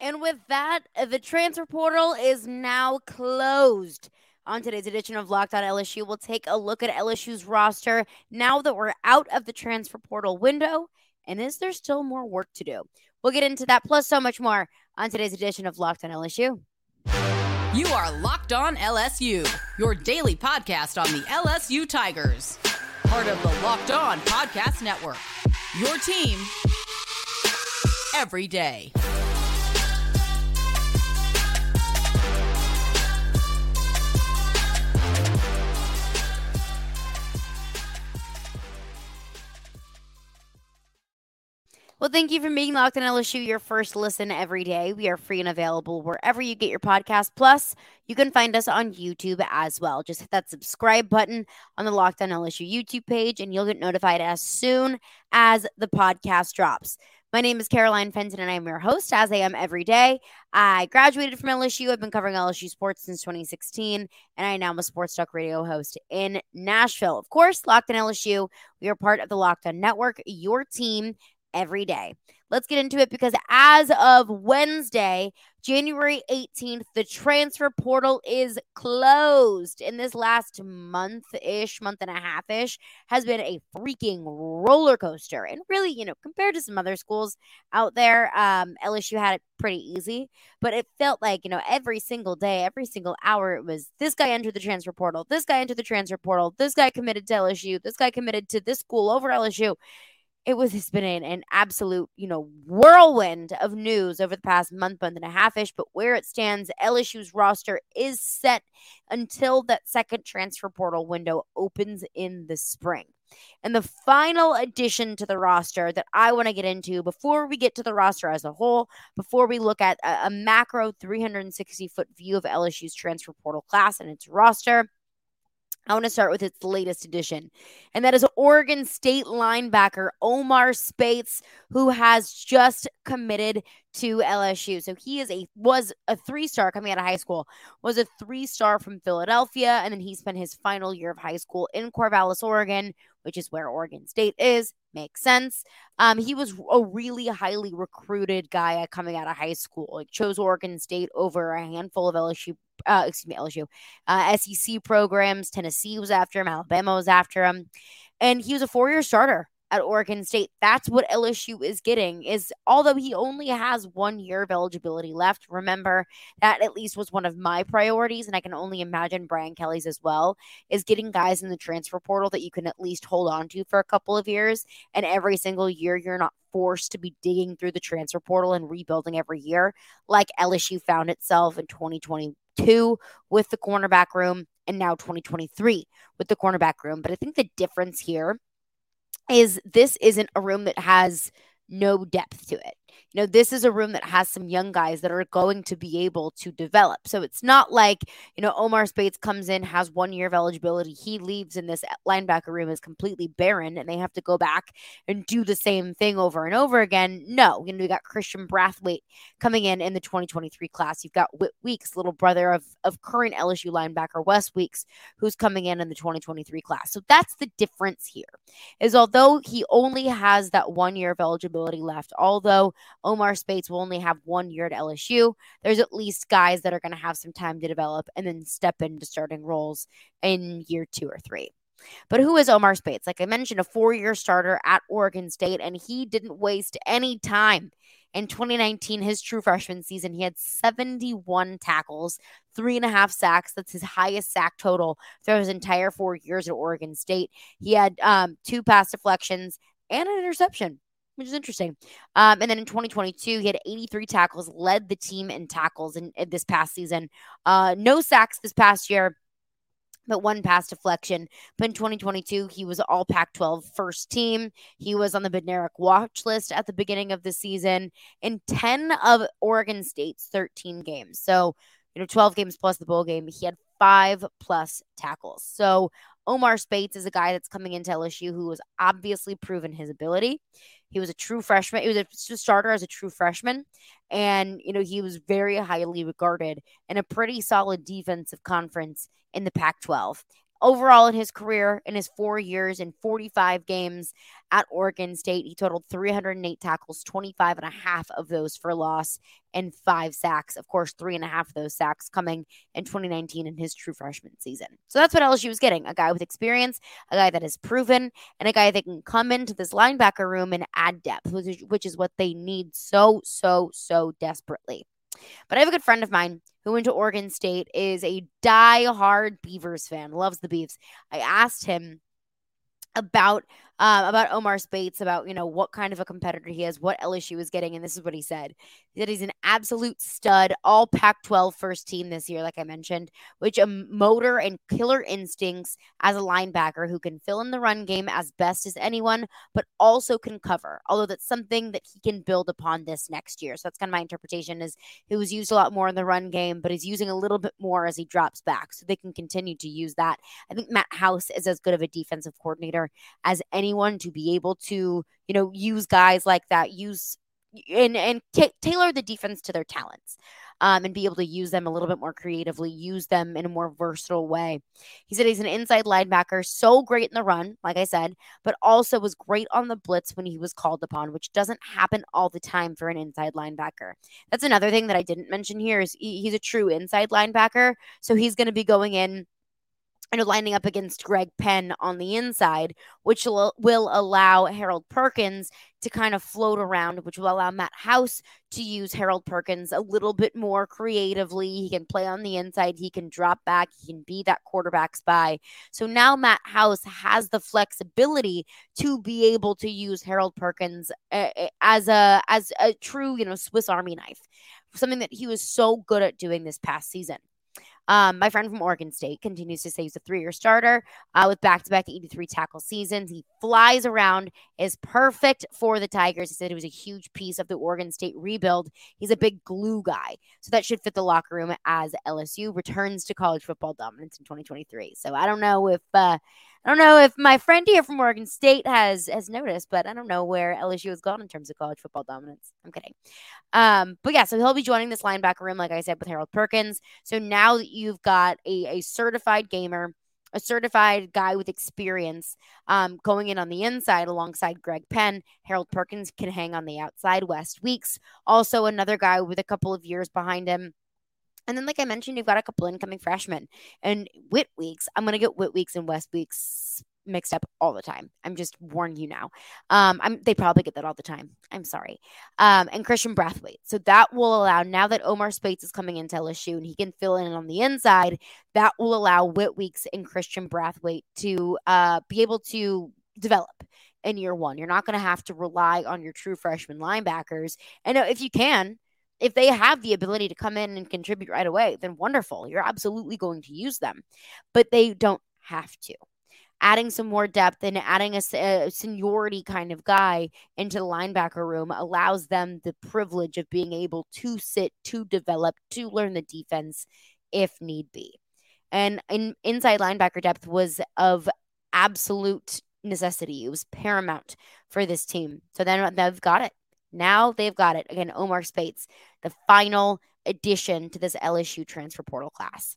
And with that, the transfer portal is now closed. On today's edition of Locked On LSU, we'll take a look at LSU's roster now that we're out of the transfer portal window. And is there still more work to do? We'll get into that plus so much more on today's edition of Locked On LSU. You are Locked On LSU, your daily podcast on the LSU Tigers. Part of the Locked On Podcast Network. Your team every day. Well, thank you for making Locked on LSU your first listen every day. We are free and available wherever you get your podcast. Plus, you can find us on YouTube as well. Just hit that subscribe button on the Locked on LSU YouTube page, and you'll get notified as soon as the podcast drops. My name is Caroline Fenton, and I'm your host, as I am every day. I graduated from LSU. I've been covering LSU sports since 2016, and I now am a Sports Talk radio host in Nashville. Of course, Locked on LSU, we are part of the Locked on Network, your team every day. Let's get into it because as of Wednesday, January 18th, the transfer portal is closed. In this last month ish, month and a half ish, has been a freaking roller coaster. And really, you know, compared to some other schools out there, um, LSU had it pretty easy, but it felt like, you know, every single day, every single hour, it was this guy entered the transfer portal, this guy entered the transfer portal, this guy committed to LSU, this guy committed to this school over LSU it was it's been an, an absolute you know whirlwind of news over the past month month and a half ish but where it stands lsu's roster is set until that second transfer portal window opens in the spring. And the final addition to the roster that I want to get into before we get to the roster as a whole, before we look at a, a macro 360 foot view of LSU's transfer portal class and its roster, I want to start with its latest edition, and that is Oregon State linebacker Omar Speights, who has just committed to LSU. So he is a was a three star coming out of high school, was a three star from Philadelphia, and then he spent his final year of high school in Corvallis, Oregon, which is where Oregon State is. Makes sense. Um, he was a really highly recruited guy coming out of high school. Like chose Oregon State over a handful of LSU uh, excuse me, LSU, uh, SEC programs. Tennessee was after him. Alabama was after him. And he was a four year starter at Oregon State. That's what LSU is getting is although he only has 1 year of eligibility left. Remember that at least was one of my priorities and I can only imagine Brian Kelly's as well is getting guys in the transfer portal that you can at least hold on to for a couple of years and every single year you're not forced to be digging through the transfer portal and rebuilding every year like LSU found itself in 2022 with the cornerback room and now 2023 with the cornerback room. But I think the difference here is this isn't a room that has no depth to it. You know, this is a room that has some young guys that are going to be able to develop. So it's not like, you know, Omar Speights comes in, has one year of eligibility, he leaves, and this linebacker room is completely barren and they have to go back and do the same thing over and over again. No, you know, we got Christian Brathwaite coming in in the 2023 class. You've got Whit Weeks, little brother of, of current LSU linebacker West Weeks, who's coming in in the 2023 class. So that's the difference here, is although he only has that one year of eligibility left, although Omar Speights will only have one year at LSU. There's at least guys that are going to have some time to develop and then step into starting roles in year two or three. But who is Omar Speights? Like I mentioned, a four year starter at Oregon State, and he didn't waste any time. In 2019, his true freshman season, he had 71 tackles, three and a half sacks. That's his highest sack total throughout his entire four years at Oregon State. He had um, two pass deflections and an interception which is interesting. Um, and then in 2022, he had 83 tackles, led the team in tackles in, in this past season. Uh, no sacks this past year, but one pass deflection. But in 2022, he was all Pac 12 first team. He was on the Bednarik watch list at the beginning of the season in 10 of Oregon State's 13 games. So, you know, 12 games plus the bowl game. He had five plus tackles. So, Omar Speights is a guy that's coming into LSU who has obviously proven his ability. He was a true freshman. He was a starter as a true freshman. And, you know, he was very highly regarded in a pretty solid defensive conference in the Pac 12. Overall in his career, in his four years and 45 games at Oregon State, he totaled 308 tackles, 25 and a half of those for loss, and five sacks. Of course, three and a half of those sacks coming in 2019 in his true freshman season. So that's what LSU was getting a guy with experience, a guy that is proven, and a guy that can come into this linebacker room and add depth, which is, which is what they need so, so, so desperately. But I have a good friend of mine who went to Oregon State, is a die-hard Beavers fan, loves the Beavs. I asked him about um, about Omar Speights, about you know what kind of a competitor he is, what LSU is getting, and this is what he said: that he's an absolute stud, all Pac-12 first team this year, like I mentioned, which a motor and killer instincts as a linebacker who can fill in the run game as best as anyone, but also can cover. Although that's something that he can build upon this next year. So that's kind of my interpretation: is he was used a lot more in the run game, but he's using a little bit more as he drops back, so they can continue to use that. I think Matt House is as good of a defensive coordinator as any anyone to be able to, you know, use guys like that, use and and t- tailor the defense to their talents. Um, and be able to use them a little bit more creatively, use them in a more versatile way. He said he's an inside linebacker, so great in the run, like I said, but also was great on the blitz when he was called upon, which doesn't happen all the time for an inside linebacker. That's another thing that I didn't mention here is he, he's a true inside linebacker, so he's going to be going in know, lining up against Greg Penn on the inside, which will, will allow Harold Perkins to kind of float around, which will allow Matt House to use Harold Perkins a little bit more creatively. He can play on the inside, he can drop back, he can be that quarterback spy. So now Matt House has the flexibility to be able to use Harold Perkins eh, eh, as a as a true, you know, Swiss Army knife. Something that he was so good at doing this past season. Um, my friend from Oregon State continues to say he's a three year starter uh, with back to back 83 tackle seasons. He flies around, is perfect for the Tigers. He said he was a huge piece of the Oregon State rebuild. He's a big glue guy. So that should fit the locker room as LSU returns to college football dominance in 2023. So I don't know if. Uh, I don't know if my friend here from Oregon State has has noticed, but I don't know where LSU has gone in terms of college football dominance. I'm kidding. Um, but yeah, so he'll be joining this linebacker room, like I said, with Harold Perkins. So now that you've got a, a certified gamer, a certified guy with experience um, going in on the inside alongside Greg Penn. Harold Perkins can hang on the outside. West Weeks, also another guy with a couple of years behind him. And then, like I mentioned, you've got a couple incoming freshmen and Whit Weeks. I'm going to get Whit Weeks and West Weeks mixed up all the time. I'm just warning you now. Um, I'm, they probably get that all the time. I'm sorry. Um, and Christian Brathwaite. So that will allow, now that Omar Speights is coming into LSU and he can fill in on the inside, that will allow Whit Weeks and Christian Brathwaite to uh, be able to develop in year one. You're not going to have to rely on your true freshman linebackers. And if you can, if they have the ability to come in and contribute right away, then wonderful. You're absolutely going to use them, but they don't have to. Adding some more depth and adding a, a seniority kind of guy into the linebacker room allows them the privilege of being able to sit, to develop, to learn the defense if need be. And in, inside linebacker depth was of absolute necessity. It was paramount for this team. So then uh, they've got it. Now they've got it. Again, Omar Speights, the final addition to this LSU transfer portal class.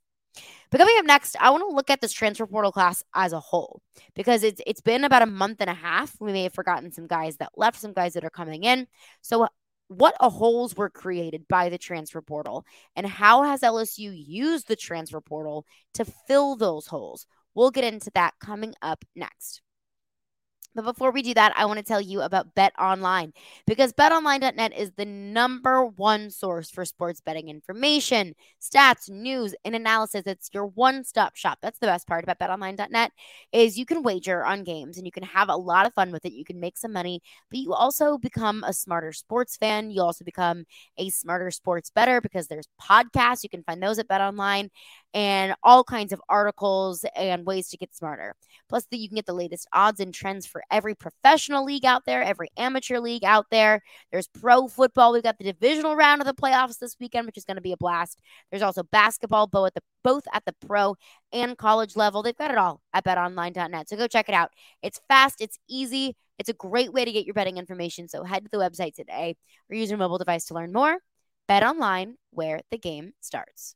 But coming up next, I want to look at this transfer portal class as a whole because it's it's been about a month and a half. We may have forgotten some guys that left, some guys that are coming in. So uh, what holes were created by the transfer portal and how has LSU used the transfer portal to fill those holes? We'll get into that coming up next. But before we do that, I want to tell you about Bet Online because betonline.net is the number one source for sports betting information, stats, news, and analysis. It's your one-stop shop. That's the best part about betonline.net is you can wager on games and you can have a lot of fun with it. You can make some money, but you also become a smarter sports fan. You also become a smarter sports better because there's podcasts. You can find those at BetOnline and all kinds of articles and ways to get smarter. Plus, that you can get the latest odds and trends for every professional league out there, every amateur league out there. There's pro football. We've got the divisional round of the playoffs this weekend, which is going to be a blast. There's also basketball, both at the both at the pro and college level. They've got it all at betonline.net. So go check it out. It's fast, it's easy, it's a great way to get your betting information. So head to the website today or use your mobile device to learn more. Bet online, where the game starts.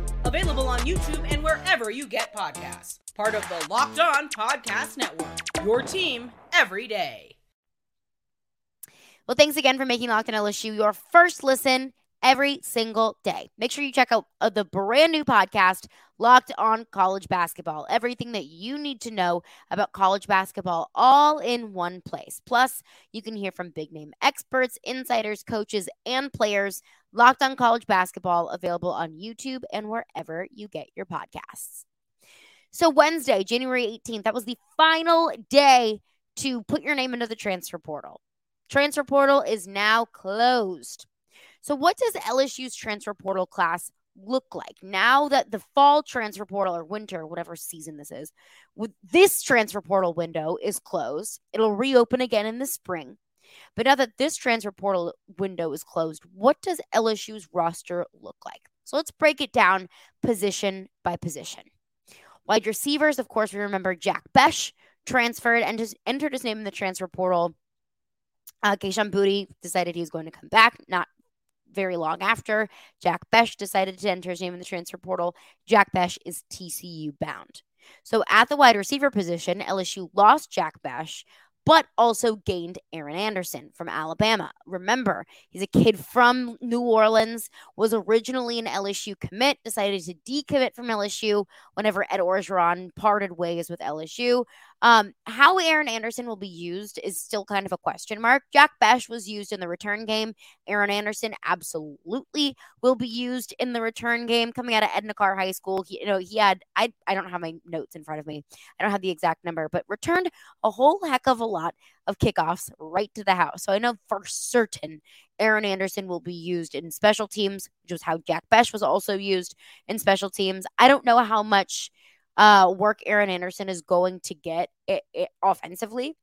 Available on YouTube and wherever you get podcasts. Part of the Locked On Podcast Network. Your team every day. Well, thanks again for making Locked On LSU your first listen every single day. Make sure you check out uh, the brand new podcast, Locked On College Basketball. Everything that you need to know about college basketball all in one place. Plus, you can hear from big name experts, insiders, coaches, and players. Locked On College Basketball available on YouTube and wherever you get your podcasts. So, Wednesday, January 18th, that was the final day to put your name into the transfer portal. Transfer portal is now closed. So, what does LSU's transfer portal class look like now that the fall transfer portal or winter, whatever season this is, with this transfer portal window is closed? It'll reopen again in the spring. But now that this transfer portal window is closed, what does LSU's roster look like? So let's break it down position by position. Wide receivers, of course, we remember Jack Bech transferred and just entered his name in the transfer portal. Uh, Kayshon Boutte decided he was going to come back, not very long after. Jack Bech decided to enter his name in the transfer portal. Jack Bech is TCU bound. So at the wide receiver position, LSU lost Jack Bech, but also gained Aaron Anderson from Alabama. Remember, he's a kid from New Orleans, was originally an LSU commit, decided to decommit from LSU whenever Ed Orgeron parted ways with LSU. Um, how Aaron Anderson will be used is still kind of a question mark. Jack Bech was used in the return game. Aaron Anderson absolutely will be used in the return game. Coming out of Edna Karr High School, he, you know, he had I I don't have my notes in front of me. I don't have the exact number, but returned a whole heck of a lot of kickoffs right to the house. So I know for certain Aaron Anderson will be used in special teams, which was how Jack Bech was also used in special teams. I don't know how much uh, work Aaron Anderson is going to get it, it offensively.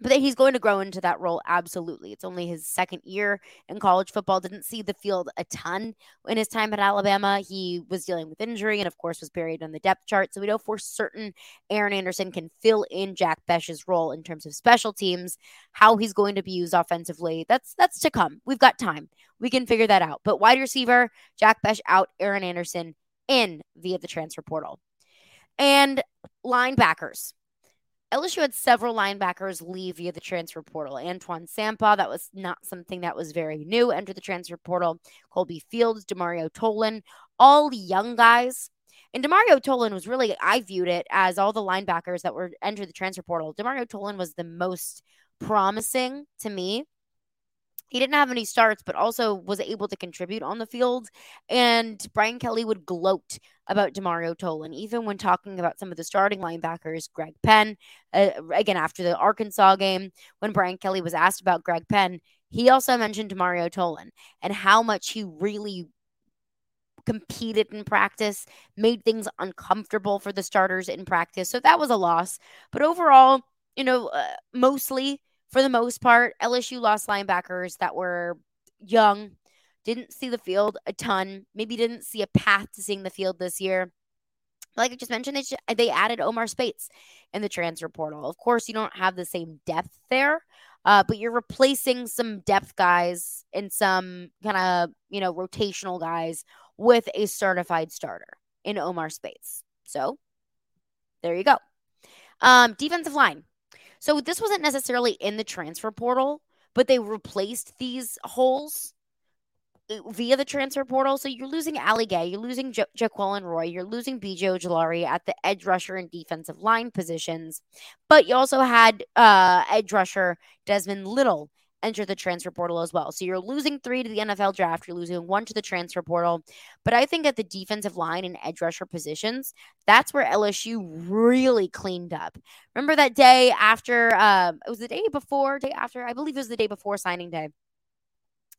But he's going to grow into that role, absolutely. It's only his second year in college football. Didn't see the field a ton in his time at Alabama. He was dealing with injury and, of course, was buried on the depth chart. So we know for certain Aaron Anderson can fill in Jack Bech's role in terms of special teams. How he's going to be used offensively, that's that's to come. We've got time. We can figure that out. But wide receiver, Jack Bech out, Aaron Anderson in via the transfer portal. And linebackers. LSU had several linebackers leave via the transfer portal. Antoine Sampah, that was not something that was very new, enter the transfer portal. Kolbe Fields, Demario Tolan, all young guys. And Demario Tolan was really, I viewed it as all the linebackers that were entered the transfer portal. Demario Tolan was the most promising to me he didn't have any starts, but also was able to contribute on the field. And Brian Kelly would gloat about Demario Tolan, even when talking about some of the starting linebackers, Greg Penn. Uh, again, after the Arkansas game, when Brian Kelly was asked about Greg Penn, he also mentioned Demario Tolan and how much he really competed in practice, made things uncomfortable for the starters in practice. So that was a loss. But overall, you know, uh, mostly for the most part, LSU lost linebackers that were young, didn't see the field a ton, maybe didn't see a path to seeing the field this year. Like I just mentioned, they, they added Omar Speights in the transfer portal. Of course, you don't have the same depth there, uh, but you're replacing some depth guys and some kind of, you know, rotational guys with a certified starter in Omar Speights. So there you go. Um, defensive line. So this wasn't necessarily in the transfer portal, but they replaced these holes uh, via the transfer portal. So you're losing Ali Gaye, you're losing J- Jaquelin Roy, you're losing BJ Ojulari at the edge rusher and defensive line positions. But you also had uh, edge rusher Desmond Little enter the transfer portal as well. So you're losing three to the NFL draft, you're losing one to the transfer portal. But I think at the defensive line and edge rusher positions, that's where LSU really cleaned up. Remember that day after, um, it was the day before, day after, I believe it was the day before signing day.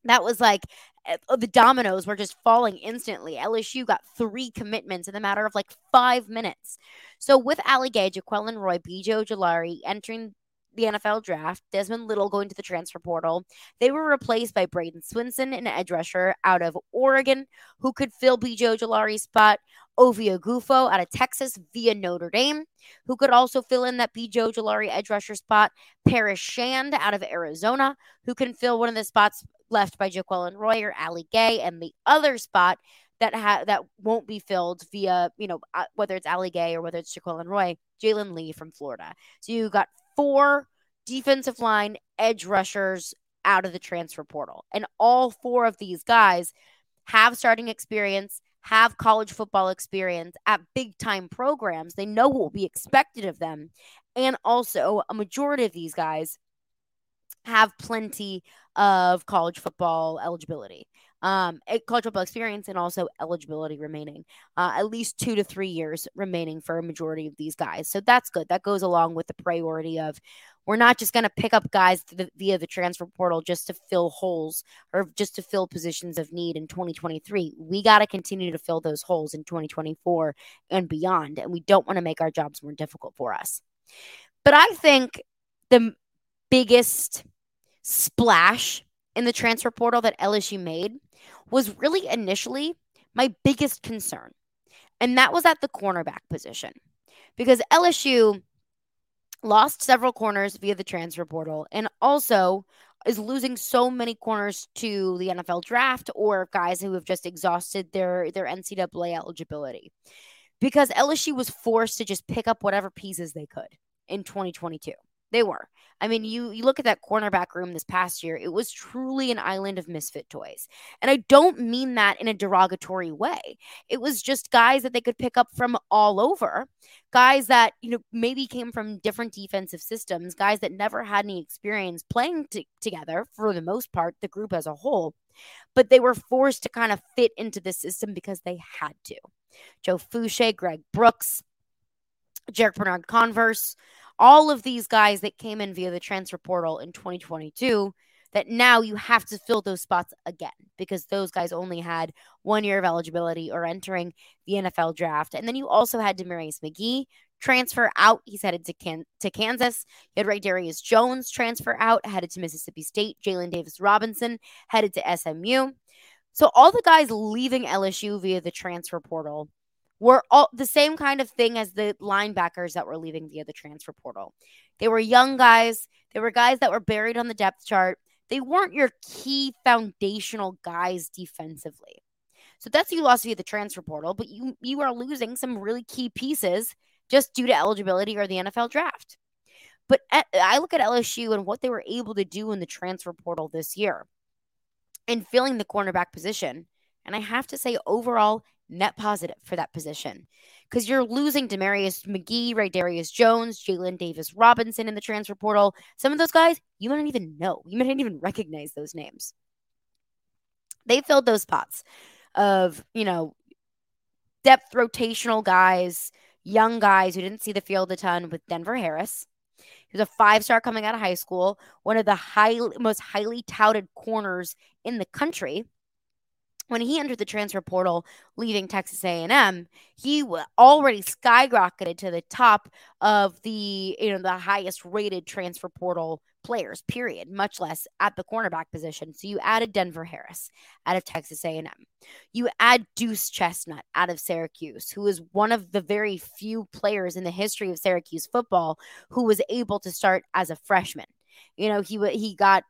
That was like eh, the dominoes were just falling instantly. LSU got three commitments in the matter of like five minutes. So with Ali Gaye, Jaquelin Roy, BJ Ojulari entering the NFL draft, Desmond Little going to the transfer portal. They were replaced by Bradyn Swinson, an edge rusher out of Oregon, who could fill BJ Ojulari's spot. Ovie Oghoufo out of Texas via Notre Dame, who could also fill in that BJ Ojulari edge rusher spot. Paris Shand out of Arizona, who can fill one of the spots left by Jaquelin Roy or Ali Gaye, and the other spot that ha- that won't be filled via you know uh, whether it's Ali Gaye or whether it's Jaquelin Roy, Jalen Lee from Florida. So you got four defensive line edge rushers out of the transfer portal. And all four of these guys have starting experience, have college football experience at big time programs. They know what will be expected of them. And also, a majority of these guys have plenty of college football eligibility um, football experience and also eligibility remaining. Uh, at least two to three years remaining for a majority of these guys. So that's good. That goes along with the priority of we're not just going to pick up guys via the transfer portal just to fill holes or just to fill positions of need in 2023. We got to continue to fill those holes in 2024 and beyond. And we don't want to make our jobs more difficult for us. But I think the biggest splash in the transfer portal that LSU made was really initially my biggest concern. And that was at the cornerback position because LSU lost several corners via the transfer portal and also is losing so many corners to the NFL draft or guys who have just exhausted their their NCAA eligibility. Because LSU was forced to just pick up whatever pieces they could in 2022. They were. I mean, you you look at that cornerback room this past year, it was truly an island of misfit toys. And I don't mean that in a derogatory way. It was just guys that they could pick up from all over, guys that, you know, maybe came from different defensive systems, guys that never had any experience playing t- together for the most part, the group as a whole. But they were forced to kind of fit into the system because they had to. Joe Foucha, Greg Brooks, Jarrick Bernard-Converse, all of these guys that came in via the transfer portal in 2022 that now you have to fill those spots again because those guys only had one year of eligibility or entering the NFL draft. And then you also had Demarius McGhee transfer out. He's headed to, Can- to Kansas. You had Raydarious Jones transfer out, headed to Mississippi State. Jalen Davis Robinson headed to SMU. So all the guys leaving LSU via the transfer portal were all the same kind of thing as the linebackers that were leaving via the transfer portal. They were young guys. They were guys that were buried on the depth chart. They weren't your key foundational guys defensively. So that's you lost via the transfer portal, but you you are losing some really key pieces just due to eligibility or the NFL draft. But I look at LSU and what they were able to do in the transfer portal this year and filling the cornerback position. And I have to say, overall, net positive for that position because you're losing Demarius McGhee, Raydarious Jones, Jalen Davis Robinson in the transfer portal. Some of those guys you might not even know. You might not even recognize those names. They filled those spots of, you know, depth rotational guys, young guys who didn't see the field a ton with Denver Harris. He was a five star coming out of high school, one of the high, most highly touted corners in the country when he entered the transfer portal leaving texas a&m he already skyrocketed to the top of the you know the highest rated transfer portal players period much less at the cornerback position. So you added denver harris out of texas a&m you add deuce chestnut out of syracuse who is one of the very few players in the history of syracuse football who was able to start as a freshman. You know he he got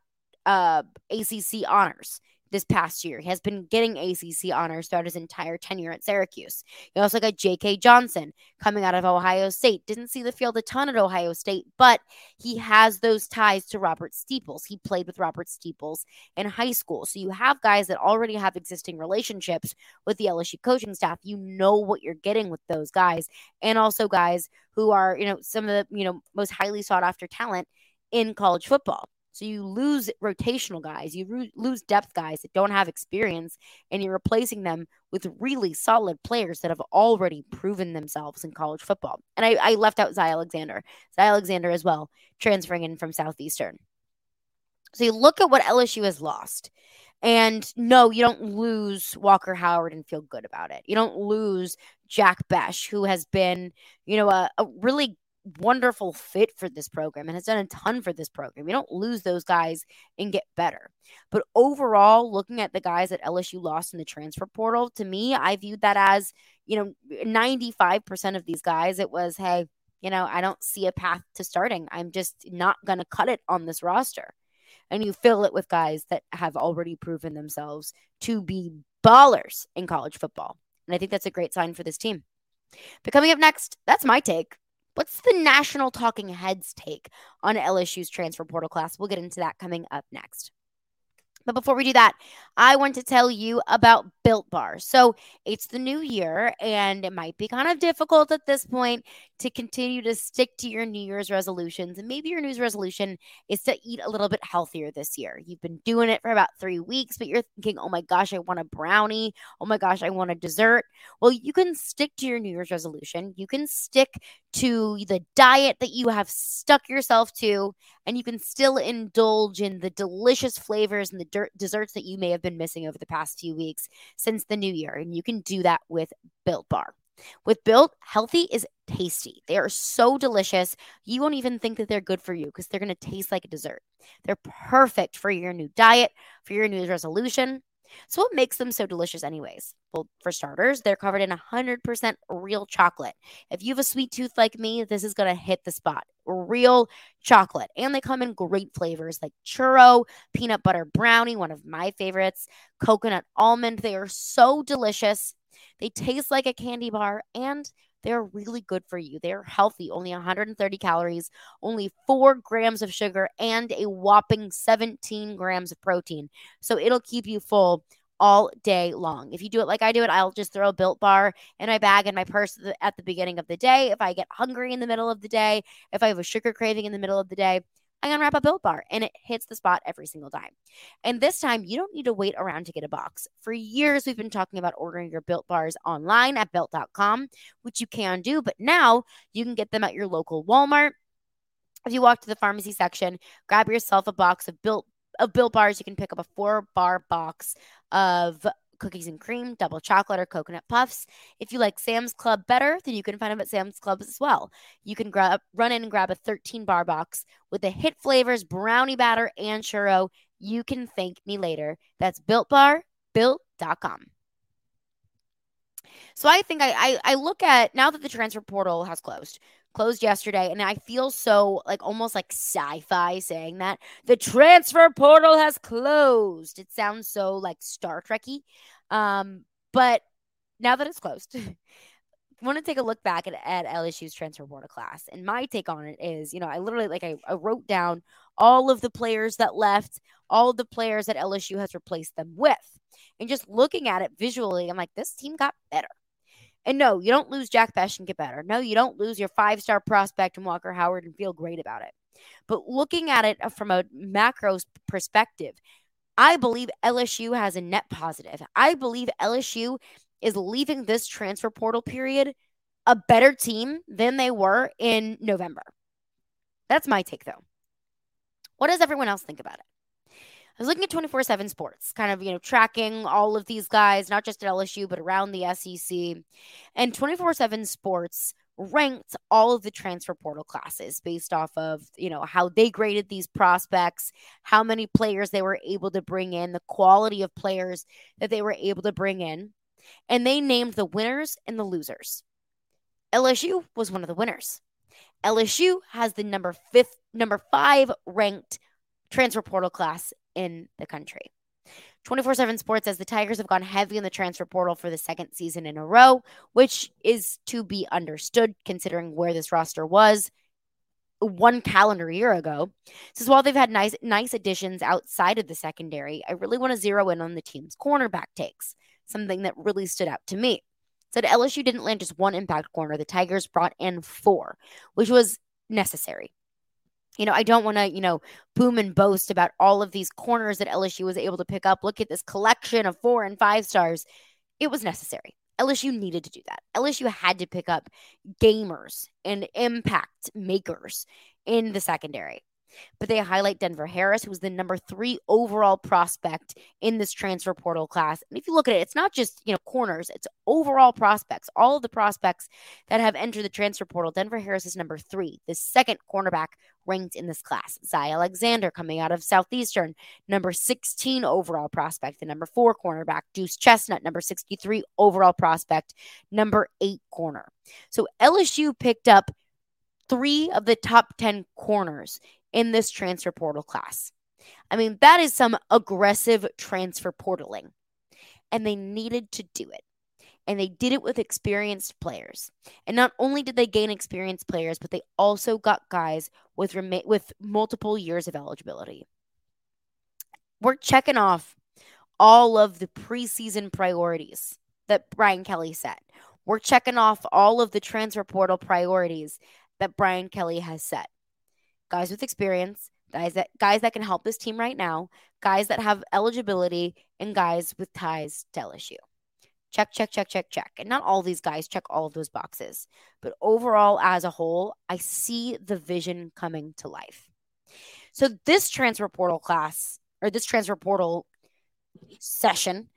uh, acc honors this past year. He has been getting ACC honors throughout his entire tenure at Syracuse. He also got J.K. Johnson coming out of Ohio State. Didn't see the field a ton at Ohio State, but he has those ties to Robert Steeples. He played with Robert Steeples in high school. So you have guys that already have existing relationships with the LSU coaching staff. You know what you're getting with those guys. And also guys who are, you know, some of the, you know, most highly sought after talent in college football. So you lose rotational guys, you lose depth guys that don't have experience, and you're replacing them with really solid players that have already proven themselves in college football. And I, I left out Zy Alexander, Zy Alexander as well, transferring in from Southeastern. So you look at what LSU has lost. And no, you don't lose Walker Howard and feel good about it. You don't lose Jack Bech, who has been, you know, a, a really wonderful fit for this program and has done a ton for this program. You don't lose those guys and get better. But overall, looking at the guys that LSU lost in the transfer portal, to me, I viewed that as, you know, 95% of these guys, it was, hey, you know, I don't see a path to starting. I'm just not going to cut it on this roster. And you fill it with guys that have already proven themselves to be ballers in college football. And I think that's a great sign for this team. But coming up next, that's my take. What's the national talking heads take on LSU's transfer portal class? We'll get into that coming up next. But before we do that, I want to tell you about Built Bar. So it's the new year, and it might be kind of difficult at this point to continue to stick to your New Year's resolutions. And maybe your New Year's resolution is to eat a little bit healthier this year. You've been doing it for about three weeks, but you're thinking, oh my gosh, I want a brownie. Oh my gosh, I want a dessert. Well, you can stick to your New Year's resolution. You can stick to the diet that you have stuck yourself to, and you can still indulge in the delicious flavors and the dirt desserts that you may have been missing over the past few weeks since the new year. And you can do that with Built Bar. With Built, healthy is tasty. They are so delicious. You won't even think that they're good for you because they're going to taste like a dessert. They're perfect for your new diet, for your new resolution. So, what makes them so delicious, anyways? Well, for starters, they're covered in 100% real chocolate. If you have a sweet tooth like me, this is going to hit the spot. Real chocolate. And they come in great flavors like churro, peanut butter brownie, one of my favorites, coconut almond. They are so delicious. They taste like a candy bar and they're really good for you. They're healthy, only 130 calories, only four grams of sugar, and a whopping 17 grams of protein. So it'll keep you full all day long. If you do it like I do it, I'll just throw a built bar in my bag and my purse at the beginning of the day. If I get hungry in the middle of the day, if I have a sugar craving in the middle of the day, I'm going to wrap a built bar and it hits the spot every single time. And this time, you don't need to wait around to get a box. For years, we've been talking about ordering your built bars online at built.com, which you can do, but now you can get them at your local Walmart. If you walk to the pharmacy section, grab yourself a box of built of built bars. You can pick up a four bar box of cookies and cream, double chocolate, or coconut puffs. If you like Sam's Club better, then you can find them at Sam's Club as well. You can grab run in and grab a 13 bar box with the hit flavors, brownie batter, and churro. You can thank me later. That's built bar, built.com. So I think I, I, I look at now that the transfer portal has closed, closed yesterday, and I feel so like almost like sci-fi saying that the transfer portal has closed. It sounds so like Star Trekky, um, but now that it's closed. I want to take a look back at, at LSU's transfer portal class. And my take on it is, you know, I literally like I, I wrote down all of the players that left, all the players that LSU has replaced them with. And just looking at it visually, I'm like, this team got better. And no, you don't lose Jack Bech and get better. No, you don't lose your five star prospect and Walker Howard and feel great about it. But looking at it from a macro perspective, I believe LSU has a net positive. I believe LSU is leaving this transfer portal period a better team than they were in November. That's my take, though. What does everyone else think about it? I was looking at 24 7 sports, kind of, you know, tracking all of these guys, not just at LSU, but around the SEC. And 24 7 sports ranked all of the transfer portal classes based off of, you know, how they graded these prospects, how many players they were able to bring in, the quality of players that they were able to bring in. And they named the winners and the losers. LSU was one of the winners. LSU has the number fifth, number five ranked transfer portal class in the country. 24 7 Sports says the Tigers have gone heavy in the transfer portal for the second season in a row, which is to be understood considering where this roster was one calendar year ago. Says while they've had nice nice additions outside of the secondary, I really want to zero in on the team's cornerback takes, something that really stood out to me. Said LSU didn't land just one impact corner, the Tigers brought in four, which was necessary you know, I don't want to, you know, boom and boast about all of these corners that LSU was able to pick up. Look at this collection of four and five stars. It was necessary. LSU needed to do that. LSU had to pick up gamers and impact makers in the secondary. But they highlight Denver Harris, who was the number three overall prospect in this transfer portal class. And if you look at it, it's not just, you know, corners, it's overall prospects. All of the prospects that have entered the transfer portal, Denver Harris is number three, the second cornerback ranked in this class. Zy Alexander coming out of Southeastern, number 16 overall prospect, the number four cornerback. Deuce Chestnut, number 63 overall prospect, number eight corner. So LSU picked up three of the top 10 corners in this transfer portal class. I mean, that is some aggressive transfer portaling. And they needed to do it. And they did it with experienced players. And not only did they gain experienced players, but they also got guys with rem- with multiple years of eligibility. We're checking off all of the preseason priorities that Brian Kelly set. We're checking off all of the transfer portal priorities that Brian Kelly has set. Guys with experience, guys that guys that can help this team right now, guys that have eligibility, and guys with ties to LSU. Check, check, check, check, check. And not all these guys check all of those boxes. But overall, as a whole, I see the vision coming to life. So this transfer portal class or this transfer portal session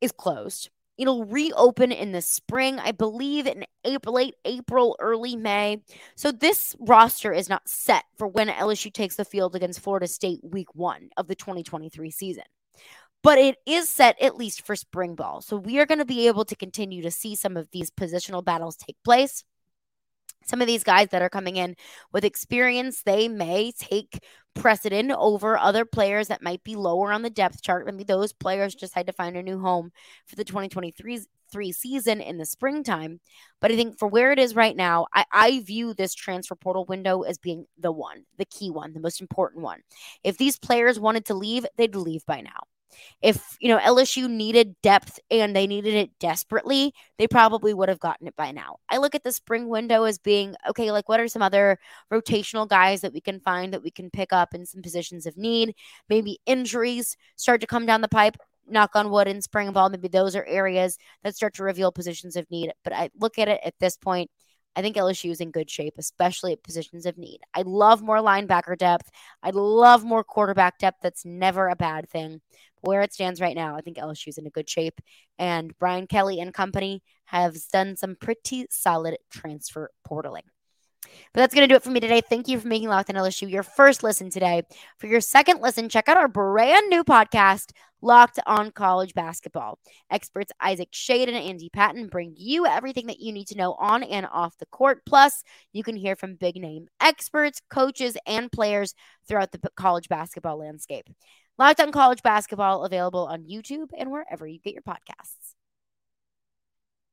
is closed. It'll reopen in the spring, I believe in April, late April, early May. So this roster is not set for when LSU takes the field against Florida State week one of the 2023 season. But it is set at least for spring ball. So we are going to be able to continue to see some of these positional battles take place some of these guys that are coming in with experience, they may take precedent over other players that might be lower on the depth chart. Maybe those players just had to find a new home for the 2023 three season in the springtime. But I think for where it is right now, I, I view this transfer portal window as being the one, the key one, the most important one. If these players wanted to leave, they'd leave by now. If, you know, LSU needed depth and they needed it desperately, they probably would have gotten it by now. I look at the spring window as being okay, like what are some other rotational guys that we can find that we can pick up in some positions of need? Maybe injuries start to come down the pipe knock on wood in spring ball. Maybe those are areas that start to reveal positions of need. But I look at it at this point. I think LSU is in good shape, especially at positions of need. I love more linebacker depth. I love more quarterback depth. That's never a bad thing where it stands right now, I think LSU is in a good shape. And Brian Kelly and company have done some pretty solid transfer portaling. But that's going to do it for me today. Thank you for making Locked on LSU your first listen today. For your second listen, check out our brand new podcast, Locked on College Basketball. Experts Isaac Schade and Andy Patton bring you everything that you need to know on and off the court. Plus, you can hear from big name experts, coaches, and players throughout the college basketball landscape. Locked on College Basketball available on YouTube and wherever you get your podcasts.